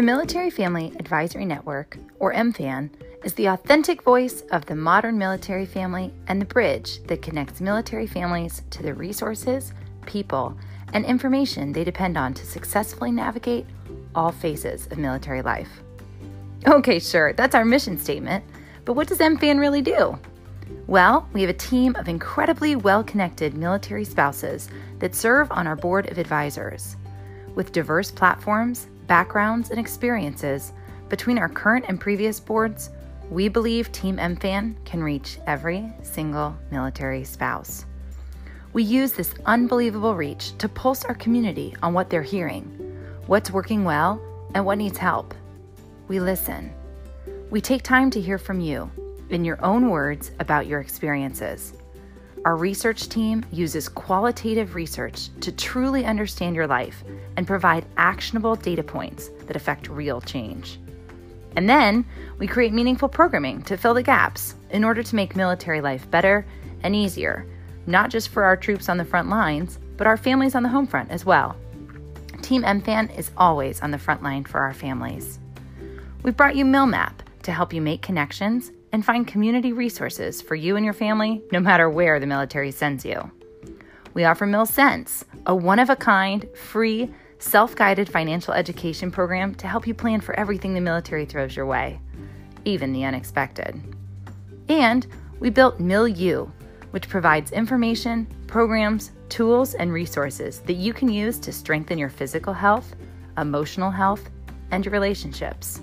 The Military Family Advisory Network, or MFAN, is the authentic voice of the modern military family and the bridge that connects military families to the resources, people, and information they depend on to successfully navigate all phases of military life. Okay, sure, that's our mission statement, but what does MFAN really do? Well, we have a team of incredibly well connected military spouses that serve on our board of advisors. With diverse platforms, backgrounds, and experiences between our current and previous boards, we believe Team MFAN can reach every single military spouse. We use this unbelievable reach to pulse our community on what they're hearing, what's working well, and what needs help. We listen. We take time to hear from you in your own words about your experiences. Our research team uses qualitative research to truly understand your life and provide actionable data points that affect real change. And then we create meaningful programming to fill the gaps in order to make military life better and easier not just for our troops on the front lines, but our families on the home front as well. Team MFAN is always on the front line for our families. We've brought you MilMap to help you make connections and find community resources for you and your family, no matter where the military sends you. We offer MilSense, a one of a kind, free, self guided financial education program to help you plan for everything the military throws your way, even the unexpected. And we built MilU, which provides information, programs, tools, and resources that you can use to strengthen your physical health, emotional health, and your relationships.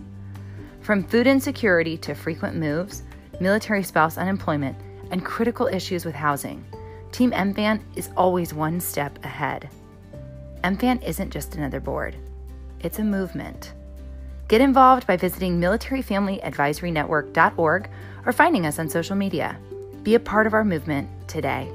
From food insecurity to frequent moves, military spouse unemployment, and critical issues with housing, Team MFAN is always one step ahead. MFAN isn't just another board, it's a movement. Get involved by visiting militaryfamilyadvisorynetwork.org or finding us on social media. Be a part of our movement today.